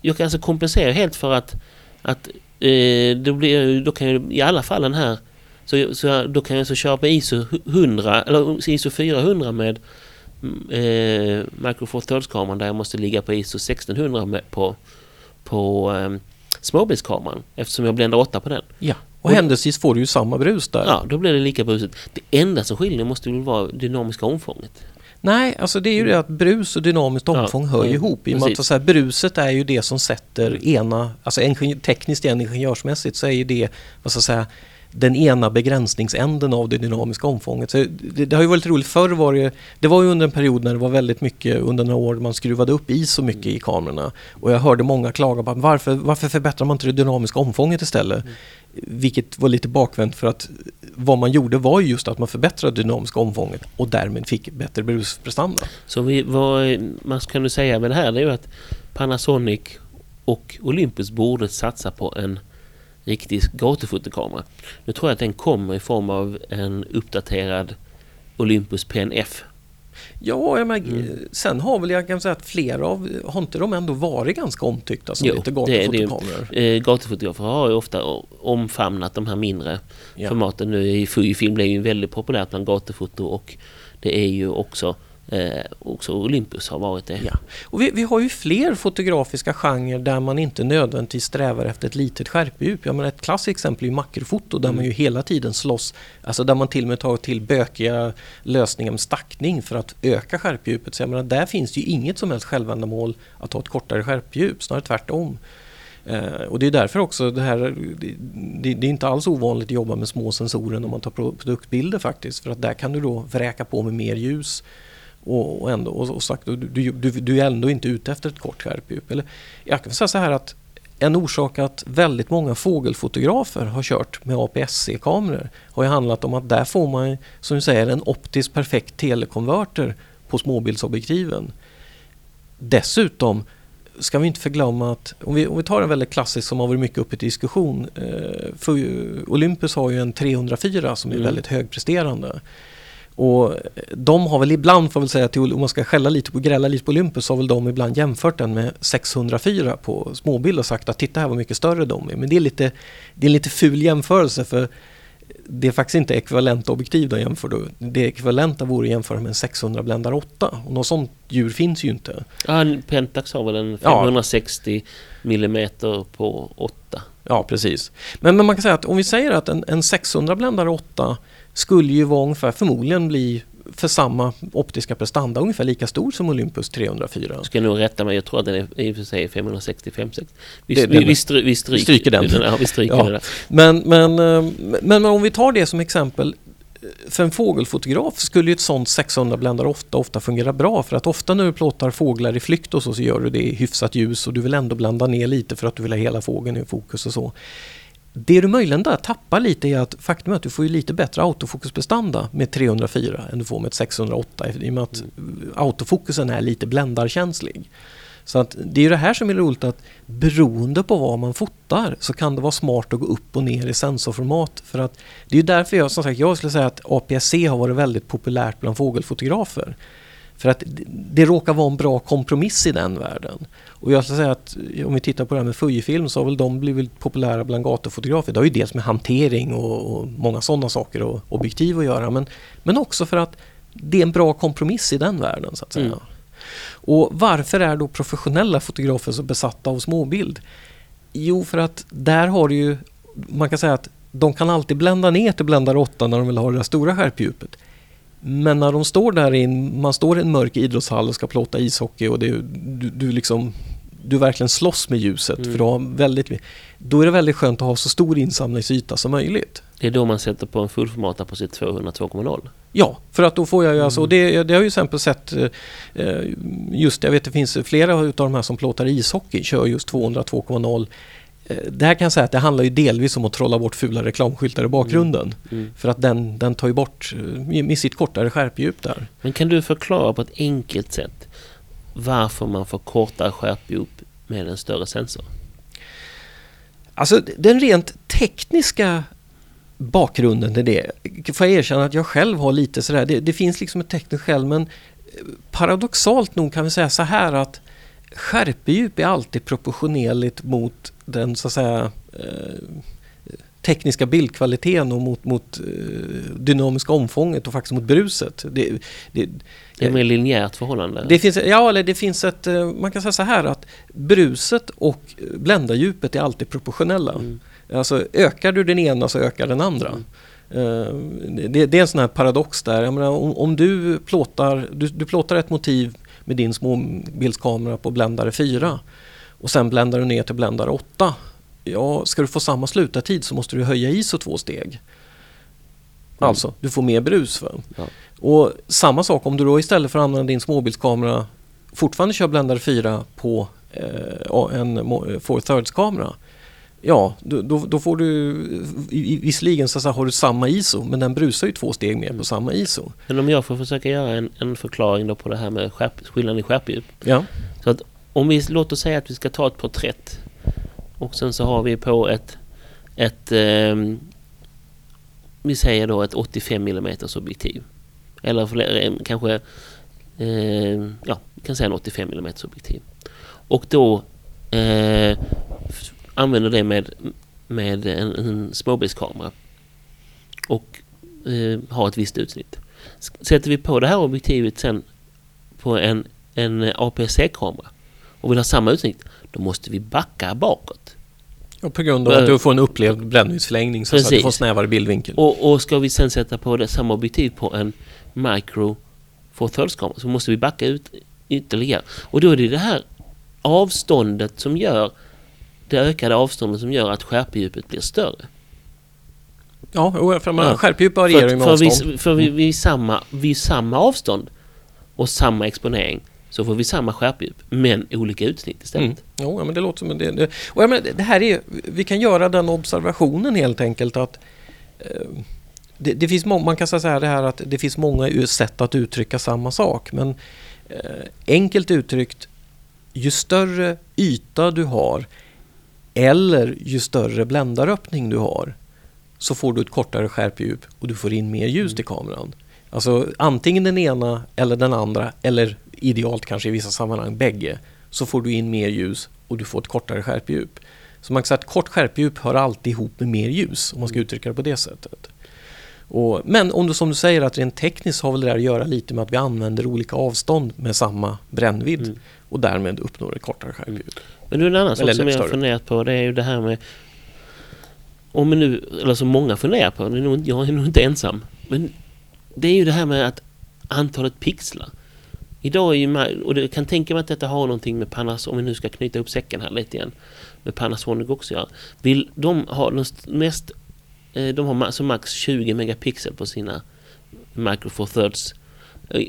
Speaker 1: Jag kan alltså kompensera helt för att, att eh, då, blir, då kan jag i alla fall den här så, så då kan jag så köra på ISO 100 eller ISO 400 med mm, eh, Micro Four Thirds-kameran där jag måste ligga på ISO 1600 med, på, på eh, småbildskameran eftersom jag bländar 8 på den.
Speaker 2: Ja. Och
Speaker 1: Och-
Speaker 2: händelsevis får du ju samma brus där.
Speaker 1: Ja, då blir det lika brusigt. Det enda som skiljer måste väl vara dynamiska omfånget.
Speaker 2: Nej, alltså det är ju det att brus och dynamiskt
Speaker 1: Ja,
Speaker 2: omfång hör ju
Speaker 1: mm,
Speaker 2: ihop. I och med att så här, bruset är ju det som sätter ena, alltså ingen- tekniskt igen ingenjörsmässigt så är ju det, vad ska jag säga, den ena begränsningsänden av det dynamiska omfånget. Så det, det har ju varit roligt, förr var det, det var ju under en period när det var väldigt mycket, under några år man skruvade upp i så mycket i kamerorna. Och jag hörde många klaga på varför, varför förbättrar man inte det dynamiska omfånget istället? Vilket var lite bakvänt för att vad man gjorde var just att man förbättrade det dynamiska omfånget och därmed fick bättre brusprestanda.
Speaker 1: Så vi, vad man kan nu säga med det här det är ju att Panasonic och Olympus borde satsa på en riktig gatufotokamera. Nu tror jag att den kommer i form av en uppdaterad Olympus PNF.
Speaker 2: Ja, jag men,
Speaker 1: Mm.
Speaker 2: sen har väl jag kan säga att flera av, har inte de ändå varit ganska omtyckta som
Speaker 1: Jo,
Speaker 2: lite
Speaker 1: är ju.
Speaker 2: gatufotokameror?
Speaker 1: Eh, gatufotografer har ju ofta omfamnat de här mindre
Speaker 2: Ja.
Speaker 1: formaten. Nu i Fujifilm blev ju väldigt populärt bland gatufoto och det är ju också, eh, också Olympus har varit det.
Speaker 2: Ja. Och vi, vi har ju fler fotografiska genrer där man inte nödvändigtvis strävar efter ett litet skärpedjup. Jag menar ett klassiskt exempel är makrofoto där
Speaker 1: Mm.
Speaker 2: man ju hela tiden slåss, alltså där man till och med tar till bökiga lösningar med stackning för att öka skärpedjupet. Så jag menar, där finns det ju inget som helst självändamål att ha ett kortare skärpedjup, snarare tvärtom. Eh, och det är därför också det här, det, det, är inte alls ovanligt att jobba med små sensorer när man tar pro- produktbilder faktiskt. För att där kan du då vräka på med mer ljus och, och, ändå, och, sagt, du, du, du, du är ändå inte ute efter ett kort skärpedjup. Eller, jag kan säga så här att en orsak att väldigt många fågelfotografer har kört med APS-C-kameror har ju handlat om att där får man, som du säger, en optiskt perfekt telekonverter på småbildsobjektiven. Dessutom ska vi inte förglömma att, om vi, om vi tar en väldigt klassisk som har varit mycket uppe till diskussion. Eh, Olympus har ju en 304 som är
Speaker 1: Mm.
Speaker 2: väldigt högpresterande. Och de har väl ibland, får väl säga, till, om man ska skälla lite på, grälla lite på Olympus, har väl de ibland jämfört den med 604 på småbild och sagt att titta här vad mycket större de är. Men det är lite, det är en lite ful jämförelse för det är faktiskt inte ekvivalenta objektiv de jämför då. Det ekvivalenta vore att jämföra med en 600 bländare 8 och något sånt djur finns ju inte.
Speaker 1: Ja, Pentax har väl en
Speaker 2: Ja.
Speaker 1: 560 millimeter på 8.
Speaker 2: Ja, precis. Men, men man kan säga att om vi säger att en, en 600 bländare 8 skulle ju vara ungefär förmodligen bli för samma optiska prestanda ungefär lika stor som Olympus 304.
Speaker 1: Jag ska nog rätta mig, jag tror att den är i och för sig 560, 560. Vi,
Speaker 2: Det-
Speaker 1: vi,
Speaker 2: den-
Speaker 1: vi, stry, vi, stryker,
Speaker 2: vi stryker den.
Speaker 1: Ja, vi stryker
Speaker 2: Ja.
Speaker 1: den.
Speaker 2: Men, men, eh, men, men om vi tar det som exempel. eh, För en fågelfotograf skulle ju ett sånt 600 bländare ofta, ofta fungera bra för att ofta när du plåtar fåglar i flykt och så, så gör du det i hyfsat ljus och du vill ändå blanda ner lite för att du vill ha hela fågeln i fokus och så. Det du möjligen där tappar lite är att faktum är att du får ju lite bättre autofokusprestanda med 304 än du får med 608 i och med att autofokusen är lite bländarkänslig. Så att det är ju det här som är roligt att beroende på vad man fotar så kan det vara smart att gå upp och ner i sensorformat. För att det är ju därför jag som sagt jag skulle säga att APS-C har varit väldigt populärt bland fågelfotografer. För att det, det råkar vara en bra kompromiss i den världen. Och jag skulle säga att om vi tittar på det här med Fujifilm så har väl de blivit populära bland gatufotografer. Det har ju dels med hantering och, och många sådana saker och objektiv att göra. Men, men också för att det är en bra kompromiss i den världen så att säga.
Speaker 1: Mm.
Speaker 2: Och varför är då professionella fotografer så besatta av småbild? Jo, för att där har du ju, man kan säga att de kan alltid blända ner till bländare 8 när de vill ha det där stora skärpedjupet. Men när de står där i en, man står i en mörk idrottshall och ska plåta ishockey och det, du, du liksom du verkligen slåss med ljuset.
Speaker 1: Mm.
Speaker 2: För har väldigt, då är det väldigt skönt att ha så stor insamlingsyta som möjligt.
Speaker 1: Det är då man sätter på en fullformatare på sitt 200 2.0.
Speaker 2: Ja, för att då får jag ju alltså,
Speaker 1: Mm.
Speaker 2: det, det har jag ju exempel sett eh, just jag vet det finns flera av de här som plåtar ishockey kör just 200 2.0. Eh, Det här kan jag säga att det handlar ju delvis om att trolla bort fula reklamskyltar i bakgrunden.
Speaker 1: Mm.
Speaker 2: För att den, den tar ju bort eh, med sitt kortare skärpedjup där.
Speaker 1: Men kan du förklara på ett enkelt sätt varför man får kortare skärpedjup med en större sensor?
Speaker 2: Alltså den rent tekniska bakgrunden till det får jag erkänna att jag själv har lite sådär, det, det finns liksom ett tekniskt skäl men eh, paradoxalt nog kan vi säga så här att skärpedjup är alltid proportionerligt mot den så att säga eh, tekniska bildkvaliteten och mot, mot eh, dynamiska omfånget och faktiskt mot bruset. Det, det,
Speaker 1: Det är mer linjärt förhållande.
Speaker 2: det finns, ja, eller det finns ett, eh, man kan säga så här att bruset och bländardjupet är alltid proportionella.
Speaker 1: Mm.
Speaker 2: Alltså ökar du den ena så ökar den andra.
Speaker 1: Mm.
Speaker 2: Det, det är en sån här paradox där. Menar, om, om du, plåtar, du, du plåtar ett motiv med din småbildskamera på bländare 4 och sen bländar du ner till bländare 8. Ja, ska du få samma slutartid så måste du höja ISO två steg. Alltså, du får mer brus. Va?
Speaker 1: Ja.
Speaker 2: Och samma sak om du då istället för att använda din småbildskamera fortfarande kör bländare 4 på eh, en mo- 4 thirds kamera. Ja, då, då, får du, visserligen så, så har du samma ISO men den brusar ju två steg mer på
Speaker 1: Mm.
Speaker 2: samma ISO.
Speaker 1: Men om jag får försöka göra en, en förklaring då på det här med skärp, skillnaden i skärpedjup.
Speaker 2: Ja,
Speaker 1: Om vi låter säga att vi ska ta ett porträtt och sen så har vi på ett, ett ehm, vi säger då ett 85 mm objektiv. Eller fler, eh, kanske, eh, ja, vi kan säga en 85 mm objektiv. Och då eh, använder det med, med en, en småbildskamera. Och eh, har ett visst utsnitt. Sätter vi på det här objektivet sen på en, en APS-C-kamera och vill ha samma utsnitt, då måste vi backa bakåt.
Speaker 2: och på grund av att du får en upplevd brännvidsförlängning så att du får snävare bildvinkel.
Speaker 1: Och, och ska vi sen sätta på det samma objektiv på en micro four thirds kamera så måste vi backa ut ytterligare. Och då är det det här avståndet som gör det ökade avståndet som gör att skärpedjupet blir större.
Speaker 2: Ja, för man,
Speaker 1: Ja.
Speaker 2: skärpedjup varierar ju med
Speaker 1: för,
Speaker 2: avstånd.
Speaker 1: vid, för vid, vid, samma, vid samma avstånd och samma exponering så får vi samma skärpedjup men olika utsnitt istället.
Speaker 2: Mm. Jo, ja, men det låter som det, det. Och jag menar, det här är, vi kan göra den observationen helt enkelt att eh, det, det finns man kan säga så här det här att det finns många sätt att uttrycka samma sak men eh, enkelt uttryckt ju större yta du har eller ju större bländaröppning du har så får du ett kortare skärpedjup och du får in mer ljus
Speaker 1: Mm.
Speaker 2: till kameran. Alltså antingen den ena eller den andra eller idealt kanske i vissa sammanhang bägge så får du in mer ljus och du får ett kortare skärpedjup. Så man kan säga att kort skärpedjup hör alltid ihop med mer ljus om man ska uttrycka det på det sättet. Och, men om du som du säger att rent tekniskt har väl det där att göra lite med att vi använder olika avstånd med samma brännvidd
Speaker 1: Mm.
Speaker 2: Och därmed uppnår ett kortare skärpedjup.
Speaker 1: Men nu en annan sak som jag har funderat på det är ju det här med om nu, eller som många funderar på, det är nog, inte- jag är nog inte ensam. Men det är ju det här med att antalet pixlar. Idag är ju, och det kan tänka mig att detta har någonting med Panasonic, om vi nu ska knyta upp säcken här lite igen, med Panasonic också göra. Vill de ha den mest, eh, de har som max 20 megapixel på sina Micro Four Thirds.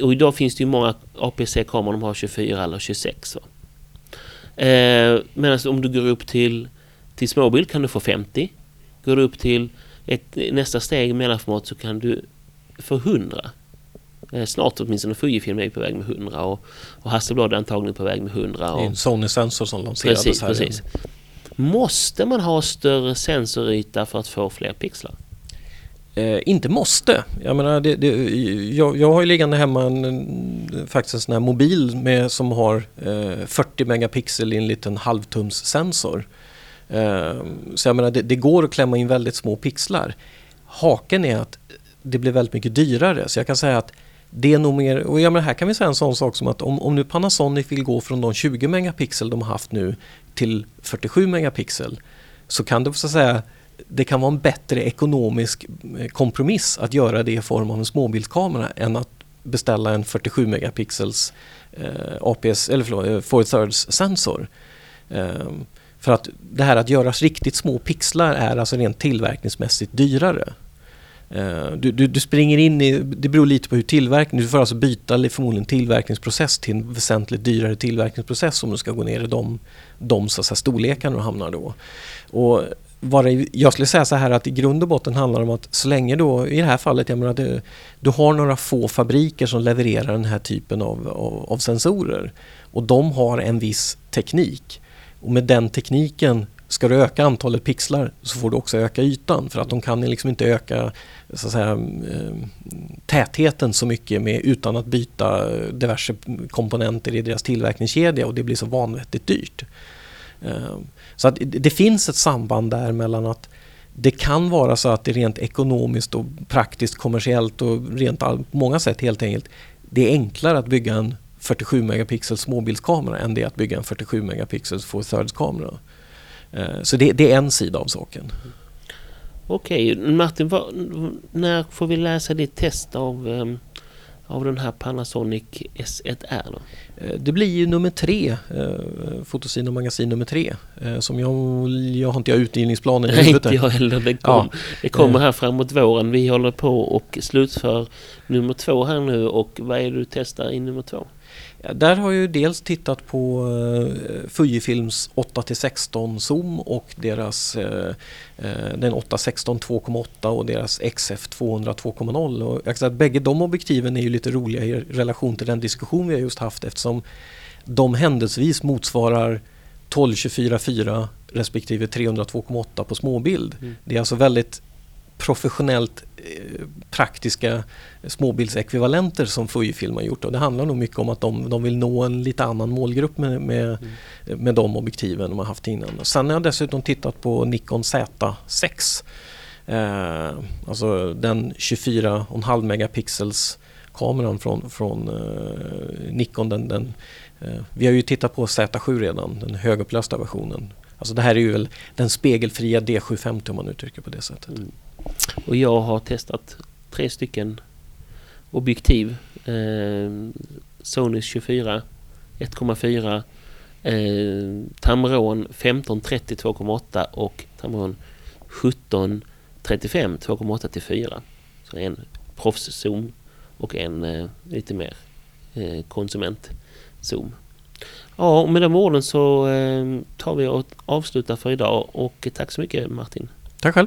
Speaker 1: Och idag finns det ju många APC-kameror, de har 24 eller 26. Va? Eh, Medan om du går upp till, till småbild kan du få 50. Går du upp till ett, nästa steg mellanformat så kan du få 100. Eh, snart åtminstone Fujifilm är på väg med 100 och, och Hasselblad är antagligen på väg med 100.
Speaker 2: Det är
Speaker 1: Och,
Speaker 2: en Sony-sensor som lanserades
Speaker 1: precis,
Speaker 2: här.
Speaker 1: precis. Måste man ha större sensoryta för att få fler pixlar?
Speaker 2: Eh, inte måste. Jag menar, det, det, jag, jag har ju liggande hemma en, en, faktiskt en sån här mobil med, som har eh, 40 megapixel i en liten halvtumssensor. Eh, så jag menar, det, det går att klämma in väldigt små pixlar. Haken är att det blir väldigt mycket dyrare. Så jag kan säga att det är nog mer, och jag menar, här kan vi säga en sån sak som att om, om nu Panasonic vill gå från de 20 megapixel de har haft nu till 47 megapixel så kan det så att säga det kan vara en bättre ekonomisk eh, kompromiss att göra det i form av en småbildskamera än att beställa en 47 megapixels eh, APS, eller förlåt, eh, four thirds sensor. Eh, för att det här att göra riktigt små pixlar är alltså rent tillverkningsmässigt dyrare. Eh, du, du, du, springer in i, det beror lite på hur tillverkning, du får alltså byta förmodligen tillverkningsprocess till en väsentligt dyrare tillverkningsprocess om du ska gå ner i de, de så att säga, storlekarna du hamnar då. Och vad jag skulle säga så här att i grund och botten handlar det om att så länge då, i det här fallet, jag menar, du, du har några få fabriker som levererar den här typen av, av, av sensorer. Och de har en viss teknik. Och med den tekniken ska du öka antalet pixlar så får du också öka ytan. För att de kan liksom inte öka så att säga, ehm, tätheten så mycket med, utan att byta diverse komponenter i deras tillverkningskedja. Och det blir så vanvettigt dyrt. Ehm, så att det finns ett samband där mellan att det kan vara så att det rent ekonomiskt och praktiskt kommersiellt och rent på många sätt helt enkelt det är enklare att bygga en 47 megapixels småbildskamera än det är att bygga en 47 megapixels four thirds kamera. Eh, så det, det, är en sida av saken.
Speaker 1: Okej, Martin, var, när får vi läsa ditt test av um av den här Panasonic S1R? Då?
Speaker 2: Eh, det blir ju nummer tre, eh, Fotosin och magasin nummer tre. Eh, som jag, jag har inte jag utgivningsplanen i
Speaker 1: huvudet. Nej, inte jag heller. Det, kom, ja. det kommer här framåt våren. Vi håller på och slutför nummer två här nu och vad är det du testar i nummer två?
Speaker 2: Där har jag dels tittat på uh, Fujifilms 8-16 zoom och deras uh, uh, den 8-16 2.8 och deras XF 200 2.0. Och jag kan att bägge de objektiven är ju lite roliga i relation till den diskussion vi har just haft eftersom de händelsevis motsvarar 12-24 4 respektive 302,8 på småbild. Mm. Det är alltså väldigt professionellt eh, praktiska småbildsekvivalenter som Fujifilm har gjort. Och det handlar nog mycket om att de, de vill nå en lite annan målgrupp med, med, mm. med de objektiven de har haft innan. Sen har jag dessutom tittat på Nikon Z6. Eh, alltså den 24,5 megapixels kameran från, från eh, Nikon. Den, den eh, vi har ju tittat på Z7 redan, den högupplösta versionen. Alltså det här är ju väl den spegelfria D750 om man uttrycker på det sättet. Mm.
Speaker 1: Och jag har testat tre stycken objektiv. Eh, Sonys 24 1,4 eh, Tamron 1530 2,8 och Tamron 1735 2,8 till 4. Så en proffszoom och en eh, lite mer eh, konsumentzoom. Ja, och med de orden så eh, tar vi och avslutar för idag och tack så mycket Martin.
Speaker 2: Tack själv.